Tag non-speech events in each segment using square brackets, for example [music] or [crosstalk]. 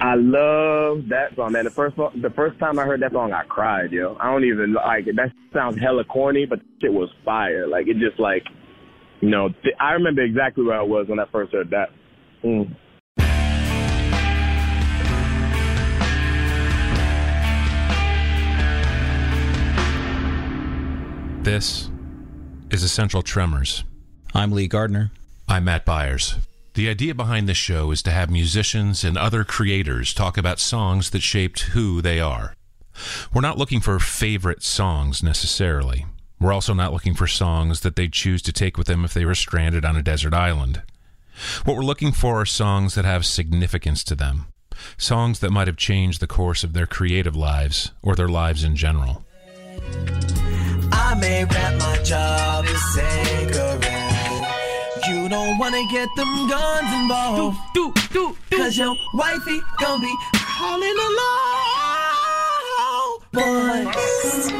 I love that song, man. The first the first time I heard that song, I cried, yo. I don't even like it. That sounds hella corny, but it was fire. Like it just like, you know, th- I remember exactly where I was when I first heard that. Mm. This is Essential Tremors. I'm Lee Gardner. I'm Matt Byers. The idea behind this show is to have musicians and other creators talk about songs that shaped who they are. We're not looking for favorite songs necessarily. We're also not looking for songs that they'd choose to take with them if they were stranded on a desert island. What we're looking for are songs that have significance to them, songs that might have changed the course of their creative lives or their lives in general. I may my job is cigarette. You don't wanna get them guns involved. Do, do, do, do. Cause your wifey gonna be calling alone. Boys.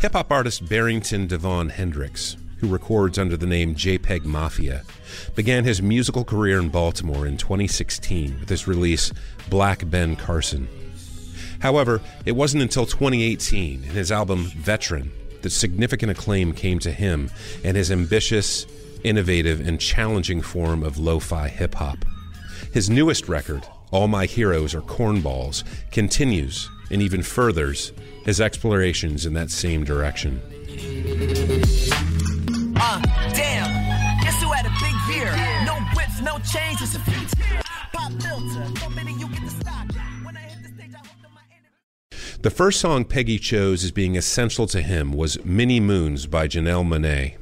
Hip hop artist Barrington DeVaughn Hendricks, who records under the name JPEG Mafia, began his musical career in Baltimore in 2016 with his release Black Ben Carson. However, it wasn't until 2018 in his album Veteran that significant acclaim came to him and his ambitious, innovative, and challenging form of lo fi hip hop. His newest record, All My Heroes Are Cornballs, continues and even furthers his explorations in that same direction. Uh, damn. Guess who had a big? No whips, no feet. Pop filter. The first song Peggy chose as being essential to him was Many Moons by Janelle Monáe.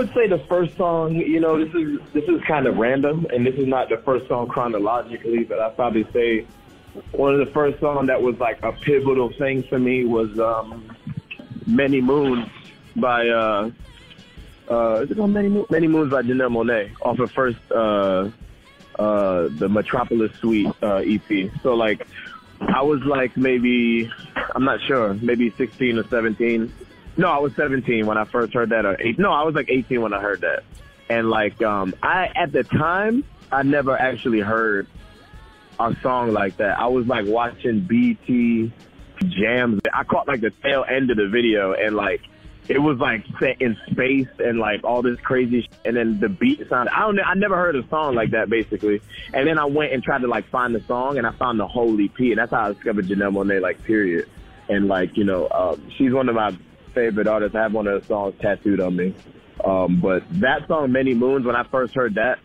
Would say the first song, you know, this is this is kind of random, and this is not the first song chronologically, but I'd probably say one of the first songs that was like a pivotal thing for me was um, "Many Moons" by uh, uh, is it called Many Moons? Many Moons by Janelle Monáe off her first uh, uh, the Metropolis Suite uh, EP. So like, I was like maybe I'm not sure, maybe 16 or 17. No, I was 17 when I first heard that. Or eight, no, I was like 18 when I heard that. And like, um, I at the time I never actually heard a song like that. I was like watching BT jams. I caught like the tail end of the video and like it was like set in space and like all this crazy sh- and then the beat sounded I don't I never heard a song like that basically. And then I went and tried to like find the song and I found the whole EP and that's how I discovered Janelle Monáe like period. And like, you know, um, she's one of my favorite artists. I have one of her songs tattooed on me. Um, but that song Many Moons when I first heard that,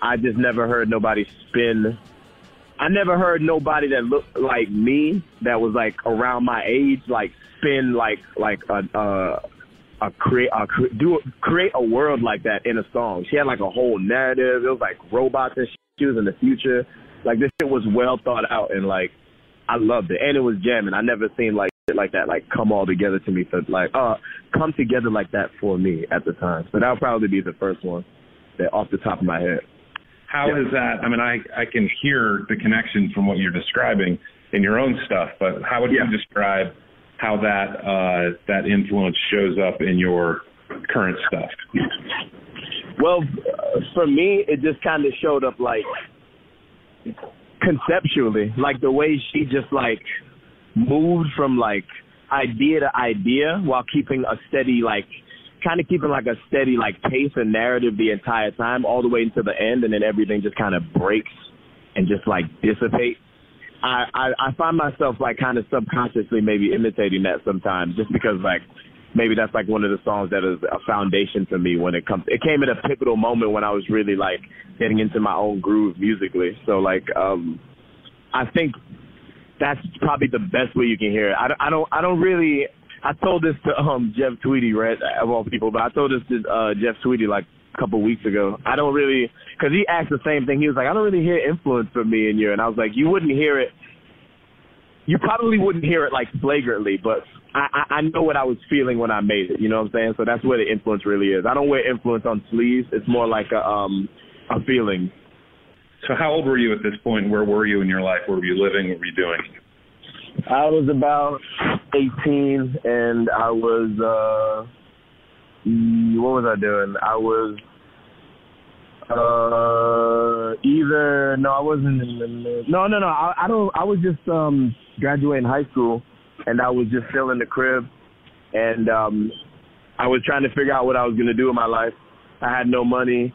I just never heard nobody spin I never heard nobody that looked like me that was like around my age like spin like like a uh a create a do create a world like that in a song. She had like a whole narrative. It was like robots and. She was in the future. Like this shit was well thought out and like I loved it and it was jamming. I never seen like shit like that like come all together to me for like uh come together like that for me at the time. So that would probably be the first one that off the top of my head. How is that? I mean, I I can hear the connection from what you're describing in your own stuff, but how would Yeah. you describe how that uh, that influence shows up in your current stuff? Well, uh, for me, it just kind of showed up like conceptually, like the way she just like moved from like idea to idea while keeping a steady like kind of keeping like a steady like pace and narrative the entire time, all the way until the end, and then everything just kind of breaks and just like dissipates. I, I I find myself like kind of subconsciously maybe imitating that sometimes, just because like maybe that's like one of the songs that is a foundation for me when it comes. It came at a pivotal moment when I was really like getting into my own groove musically. So like um, I think that's probably the best way you can hear it. I, I don't I don't really. I told this to um Jeff Tweedy, right, of all people, but I told this to uh Jeff Tweedy like a couple weeks ago. I don't really, because he asked the same thing. He was like, I don't really hear influence from me and you, and I was like, you wouldn't hear it. You probably wouldn't hear it like flagrantly, but I, I I know what I was feeling when I made it. You know what I'm saying? So that's where the influence really is. I don't wear influence on sleeves. It's more like a um a feeling. So how old were you at this point? Where were you in your life? Where were you living? What were you doing? I was about 18, and I was uh, what was I doing? I was uh either no, I wasn't. In the, no, no, no. I, I don't. I was just um graduating high school, and I was just still in the crib, and um I was trying to figure out what I was gonna do in my life. I had no money.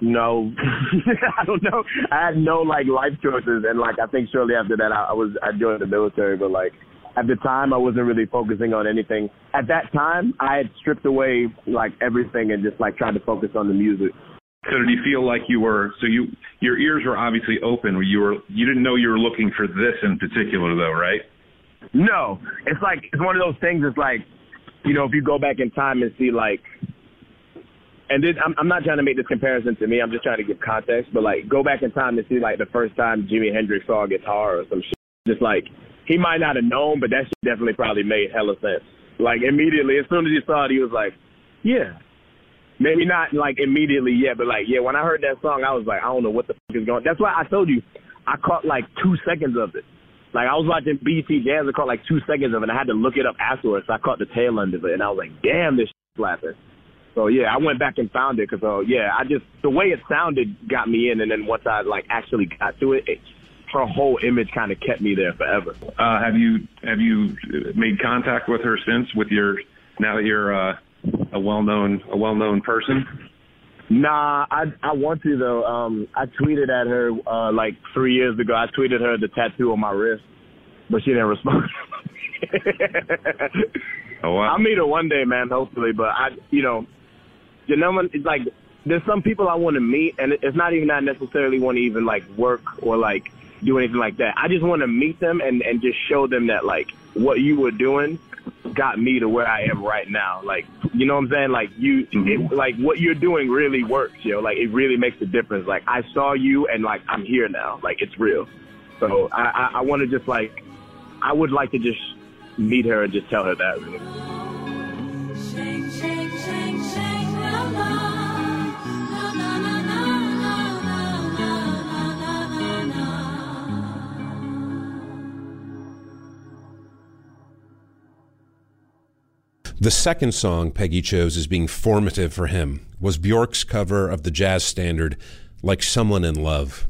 No, [laughs] I don't know. I had no like life choices, and like I think shortly after that, I, I was I joined the military. But like at the time, I wasn't really focusing on anything. At that time, I had stripped away like everything and just like tried to focus on the music. So did you feel like you were? So you your ears were obviously open. You were you didn't know you were looking for this in particular though, right? No, it's like it's one of those things. It's like you know, if you go back in time and see like, and this, I'm, I'm not trying to make this comparison to me. I'm just trying to give context. But like, go back in time and see like the first time Jimi Hendrix saw a guitar or some shit. Just like he might not have known, but that shit definitely probably made hella sense. Like immediately, as soon as he saw it, he was like, yeah. Maybe not like immediately yet, but like yeah. When I heard that song, I was like, I don't know what the fuck is going. That's why I told you, I caught like two seconds of it. Like I was watching BT Jazz, I caught like two seconds of it. and I had to look it up afterwards. So I caught the tail end of it, and I was like, damn, this shit's. So yeah, I went back and found it because uh, yeah, I just the way it sounded got me in, and then once I like actually got to it, it her whole image kind of kept me there forever. Uh, have you have you made contact with her since? With your now that you're uh, a well known a well known person. Nah, I I want to though. Um, I tweeted at her uh, like three years ago. I tweeted her the tattoo on my wrist, but she didn't respond. Oh wow. [laughs] I'll meet her one day, man. Hopefully, but I, you know, you know, it's like there's some people I want to meet, and it's not even not necessarily want to even like work or like do anything like that. I just want to meet them and and just show them that like what you were doing got me to where I am right now. Like, you know what I'm saying? Like you, mm-hmm. it, like what you're doing really works, yo. Like it really makes a difference. Like I saw you, and like I'm here now. Like it's real. So I I, I want to just like I would like to just meet her and just tell her that. Really. The second song Peggy chose as being formative for him was Bjork's cover of the jazz standard Like Someone in Love.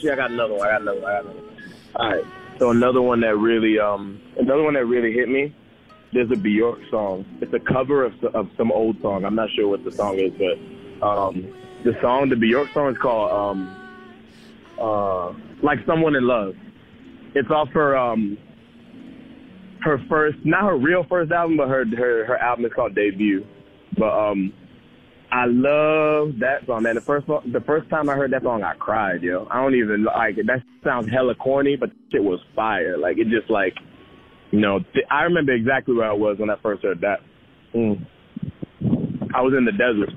Actually I got another one. I got another one. I got another one. All right. So another one that really um another one that really hit me. There's a Bjork song. It's a cover of of some old song. I'm not sure what the song is, but um the song, the Bjork song is called um uh like someone in love. It's off her um her first not her real first album, but her her her album is called Debut. But um I love that song, man. The first the first time I heard that song, I cried, yo. I don't even like it. That sounds hella corny, but shit was fire. Like it just like, you know, th- I remember exactly where I was when I first heard that. Mm. I was in the desert.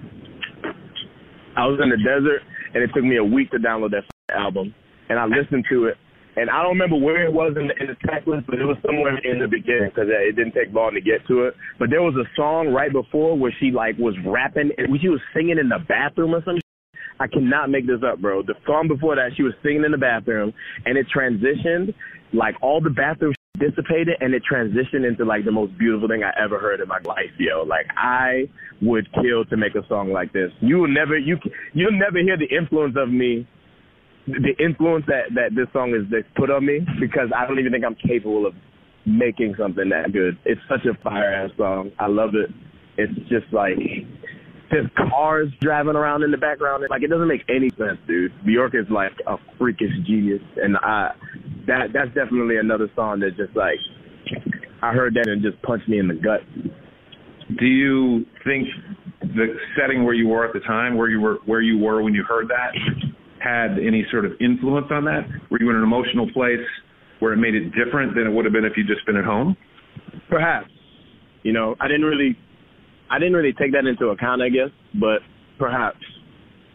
I was in the desert, and it took me a week to download that album, and I listened to it. And I don't remember where it was in the, in the track list, but it was somewhere in the beginning because it didn't take long to get to it. But there was a song right before where she like was rapping and she was singing in the bathroom or something. I cannot make this up, bro. The song before that, she was singing in the bathroom, and it transitioned like all the bathroom dissipated, and it transitioned into like the most beautiful thing I ever heard in my life, yo. Like I would kill to make a song like this. You will never, you you'll never hear the influence of me the influence that that this song is that's put on me because I don't even think I'm capable of making something that good. It's such a fire ass song. I love it. It's just like there's cars driving around in the background. Like it doesn't make any sense, dude. Bjork is like a freakish genius, and I that that's definitely another song that just like I heard that and just punched me in the gut. Do you think the setting where you were at the time, where you were where you were when you heard that, had any sort of influence on that? Were you in an emotional place where it made it different than it would have been if you'd just been at home? Perhaps. You know, I didn't really, I didn't really take that into account, I guess, but perhaps.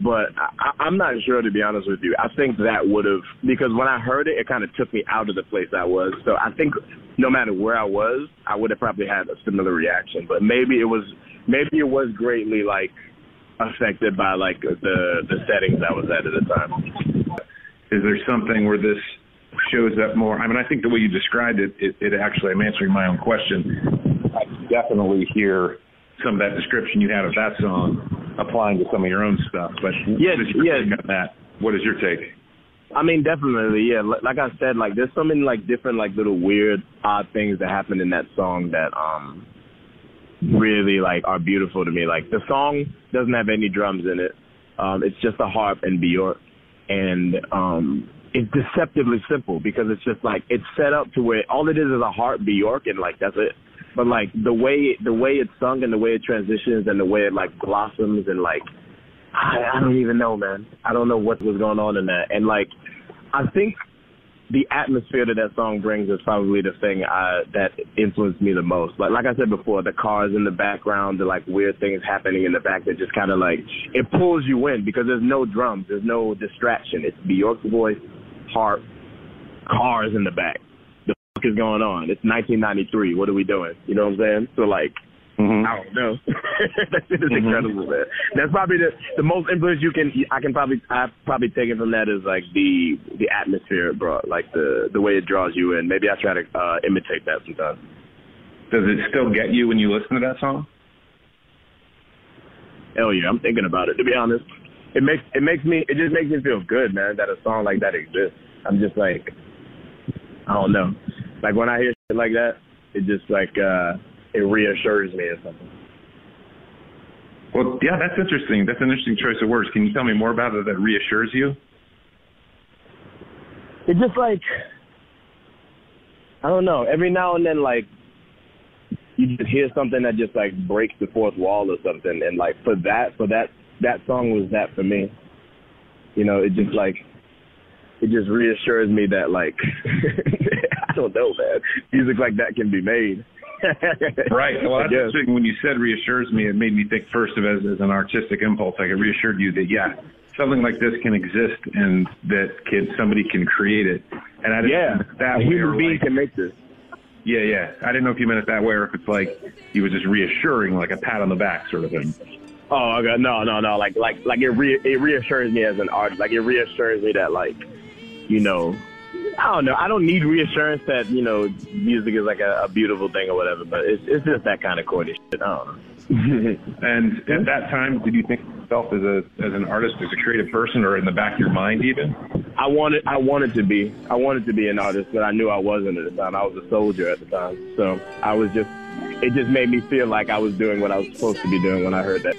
But I, I'm not sure, to be honest with you. I think that would have, because when I heard it, it kind of took me out of the place I was. So I think no matter where I was, I would have probably had a similar reaction. But maybe it was, maybe it was greatly like affected by like the the settings I was at at the time. Is there something where this shows up more? I mean, I think the way you described it, it, it actually, I'm answering my own question. I definitely hear some of that description you had of that song applying to some of your own stuff. But Yes, what is your yes. on that? What is your take? I mean, definitely, yeah. Like I said, like there's so many like different like little weird, odd things that happen in that song that um really like are beautiful to me. Like the song doesn't have any drums in it. Um, it's just a harp and Bjork, and um, it's deceptively simple because it's just like it's set up to where all it is is a harp Bjork and like that's it. But like the way the way it's sung and the way it transitions and the way it like blossoms and like I, I don't even know, man. I don't know what was going on in that. And like, I think the atmosphere that that song brings is probably the thing I, that influenced me the most. Like, like I said before, the cars in the background, the like weird things happening in the back that just kind of like it pulls you in because there's no drums, there's no distraction. It's Bjork's voice, harp, cars in the back. The fuck is going on? It's 1993. What are we doing? You know what I'm saying? So like. Mm-hmm. I don't know. [laughs] that shit is incredible, man. That's probably the the most influence you can. I can probably I probably take it from that is like the the atmosphere it brought, like the the way it draws you in. Maybe I try to uh, imitate that sometimes. Does it still get you when you listen to that song? Hell yeah, I'm thinking about it. To be honest, it makes it makes me it just makes me feel good, man. That a song like that exists. I'm just like, I don't know. Like when I hear shit like that, it just like uh it reassures me or something. Well, yeah, that's interesting. That's an interesting choice of words. Can you tell me more about it that reassures you? It's just like I don't know. Every now and then, like you just hear something that just like breaks the fourth wall or something, and like for that, for that, that song was that for me. You know, it just like it just reassures me that like [laughs] I don't know, man. Music like that can be made. Right. [laughs] Well, that's interesting. When you said reassures me, it made me think first of it as, as an artistic impulse. Like it reassured you that yeah, something like this can exist and that can somebody can create it. And I didn't Yeah, that a human being like- can make this. yeah, yeah. I didn't know if you meant it that way or if it's like you were just reassuring, like a pat on the back sort of thing. Oh, okay. no, no, no. Like, like, like it re- it reassures me as an artist. Like, it reassures me that, like, you know, I don't know. I don't need reassurance that you know music is like a, a beautiful thing or whatever. But it's it's just that kind of corny shit. I don't know. [laughs] And at that time, did you think of yourself as a as an artist, as a creative person, or in the back of your mind even? I wanted I wanted to be I wanted to be an artist, but I knew I wasn't at the time. I was a soldier at the time, so I was just. It just made me feel like I was doing what I was supposed to be doing when I heard that.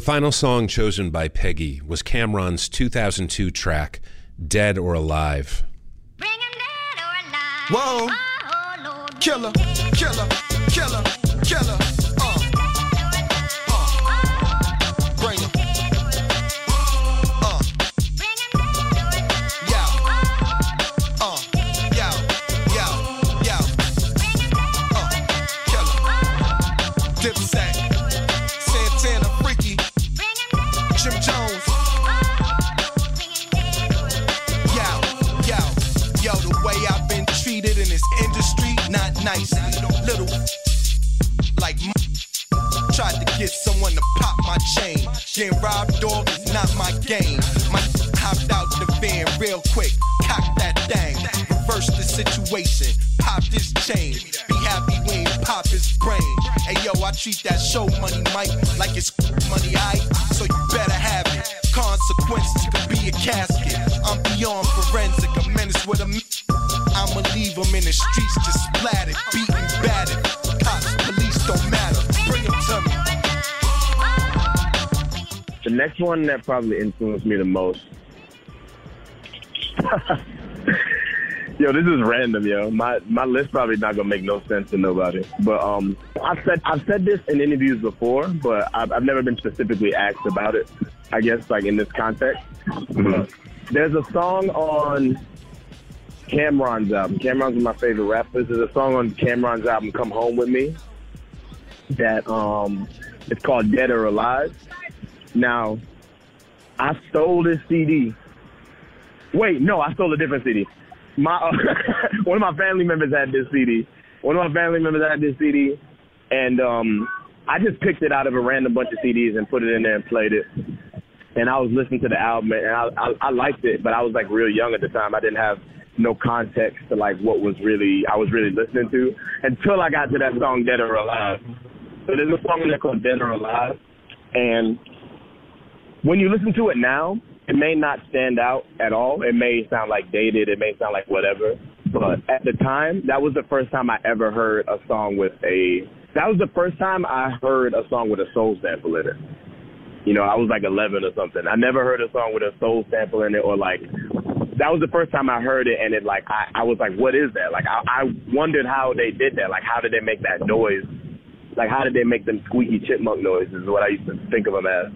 The final song chosen by Peggy was Cam'ron's 2002 track, Dead or Alive. Whoa. Killer, killer, killer, killer. Them in the streets just splattered, beaten, battered. Cops, police don't matter. Bring them to me. The next one that probably influenced me the most. [laughs] yo, this is random, yo. My my list probably not gonna make no sense to nobody. But um, I've said I've said this in interviews before, but I've, I've never been specifically asked about it. I guess like in this context. But there's a song on Cam'ron's album. Cam'ron's one of my favorite rappers. There's a song on Cam'ron's album, "Come Home with Me," that um, it's called "Dead or Alive." Now, I stole this CD. Wait, no, I stole a different CD. My uh, [laughs] one of my family members had this CD. One of my family members had this CD, and um, I just picked it out of a random bunch of CDs and put it in there and played it. And I was listening to the album, and I, I, I liked it, but I was like real young at the time. I didn't have no context to like what was really I was really listening to until I got to that song "Dead or Alive." So there's a song there called "Dead or Alive," and when you listen to it now, it may not stand out at all. It may sound like dated. It may sound like whatever. But at the time, that was the first time I ever heard a song with a. That was the first time I heard a song with a soul sample in it. You know, I was like 11 or something. I never heard a song with a soul sample in it or like. That was the first time I heard it, and it like I, I was like, "What is that?" Like I, I wondered how they did that. Like how did they make that noise? Like how did they make them squeaky chipmunk noises? Is what I used to think of them as.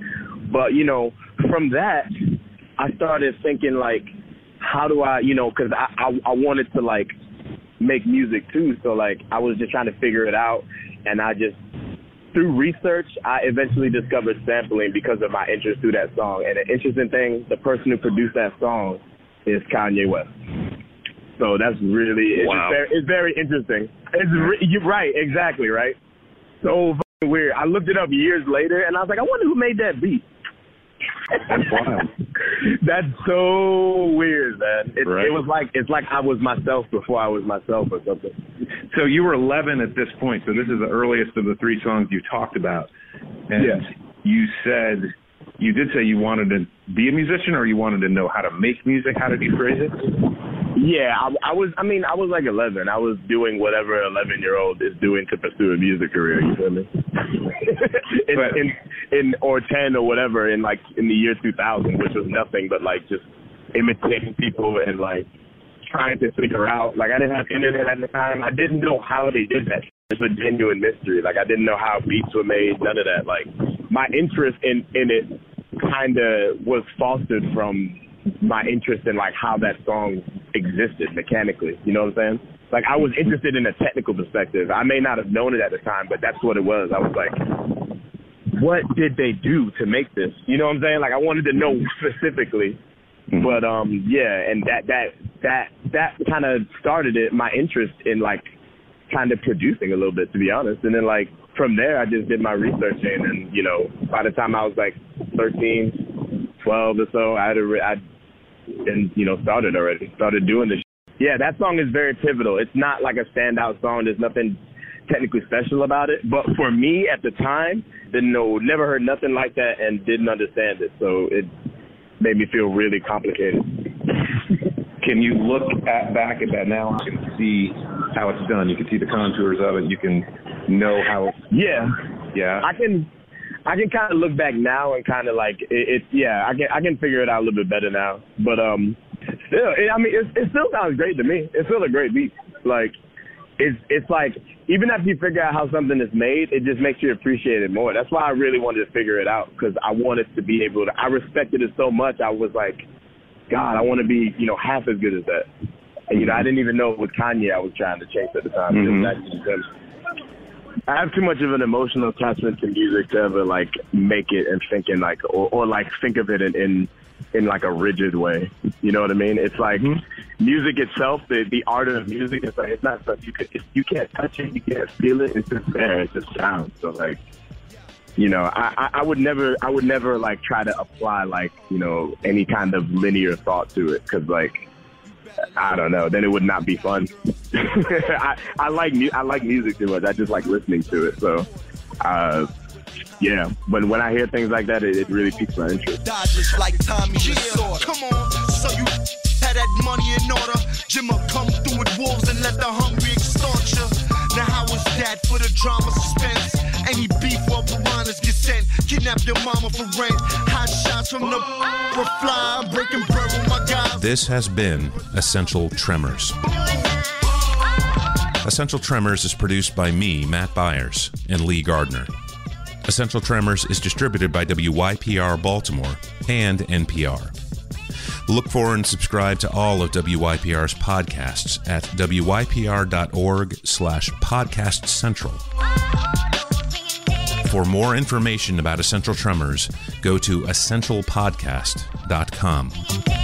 But you know, from that, I started thinking like, how do I, you know, because I, I I wanted to like make music too. So like I was just trying to figure it out, and I just through research, I eventually discovered sampling because of my interest through that song. And an interesting thing, the person who produced that song is Kanye West. So that's really it's Wow. very, it's very interesting. It's re- you're right, exactly right. So fucking weird. I looked it up years later, and I was like, I wonder who made that beat. That's wild. [laughs] That's so weird, man. It, Right. it was like it's like I was myself before I was myself or something. So you were 11 at this point. So this is the earliest of the three songs you talked about. And you said you did say you wanted to be a musician, or you wanted to know how to make music. How did you phrase it? Yeah, I, I was. I mean, I was like 11. I was doing whatever an 11 year old is doing to pursue a music career. You feel me? [laughs] in, But- in in or 10 or whatever in like in the year 2000, which was nothing but like just imitating people and like trying to figure out. Like I didn't have internet at the time. I didn't know how they did that. It's a genuine mystery. Like I didn't know how beats were made. None of that. Like my interest in in it kind of was fostered from my interest in like how that song existed mechanically. You know what I'm saying? Like I was interested in a technical perspective. I may not have known it at the time, but that's what it was. I was like, what did they do to make this? You know what I'm saying? Like I wanted to know [laughs] specifically. But um yeah, and that that that that kind of started it my interest in like kind of producing a little bit to be honest. And then like from there I just did my researching and you know, by the time I was like 13, 12 or so, I had a I and you know started already started doing this yeah that song is very pivotal it's not like a standout song there's nothing technically special about it but for me at the time didn't know never heard nothing like that and didn't understand it so it made me feel really complicated Can you look at back at that now and see how it's done? You can see the contours of it. You can know how. yeah Yeah. I can I can kind of look back now and kind of like it, it. Yeah, I can I can figure it out a little bit better now. But um, still, it, I mean, it, it still sounds great to me. It's still a great beat. Like it's it's like even after you figure out how something is made, it just makes you appreciate it more. That's why I really wanted to figure it out because I wanted to be able to. I respected it so much. I was like, God, I want to be you know half as good as that. And you know, I didn't even know with Kanye I was trying to chase at the time. It was him. I have too much of an emotional attachment to music to ever like make it and thinking like or, or like think of it in, in in like a rigid way. You know what I mean? It's like mm music itself, the the art of music. It's like it's not stuff you could it's, you can't touch it, you can't feel it. It's just there. It's just sound. So like, you know, I, I I would never I would never like try to apply like you know any kind of linear thought to it because like I don't know. Then it would not be fun. [laughs] I, I like mu- I like music too much. I just like listening to it. So, uh, yeah. But when I hear things like that, it, it really piques my interest. Dodgers like Tommy Lasorda. Come on, so you had that money in order. Jimma come through with wolves and let the hungry extort you. Now how was that for the drama suspense? Any beef or piranhas get sent? Kidnap your mama for rent. Hot shots from the were fly, breaking bread with my guys. This has been Essential Tremors. Essential Tremors is produced by me, Matt Byers, and Lee Gardner. Essential Tremors is distributed by WYPR Baltimore and NPR. Look for and subscribe to all of WYPR's podcasts at wypr.org slash podcast central. For more information about Essential Tremors, go to essentialpodcast.com.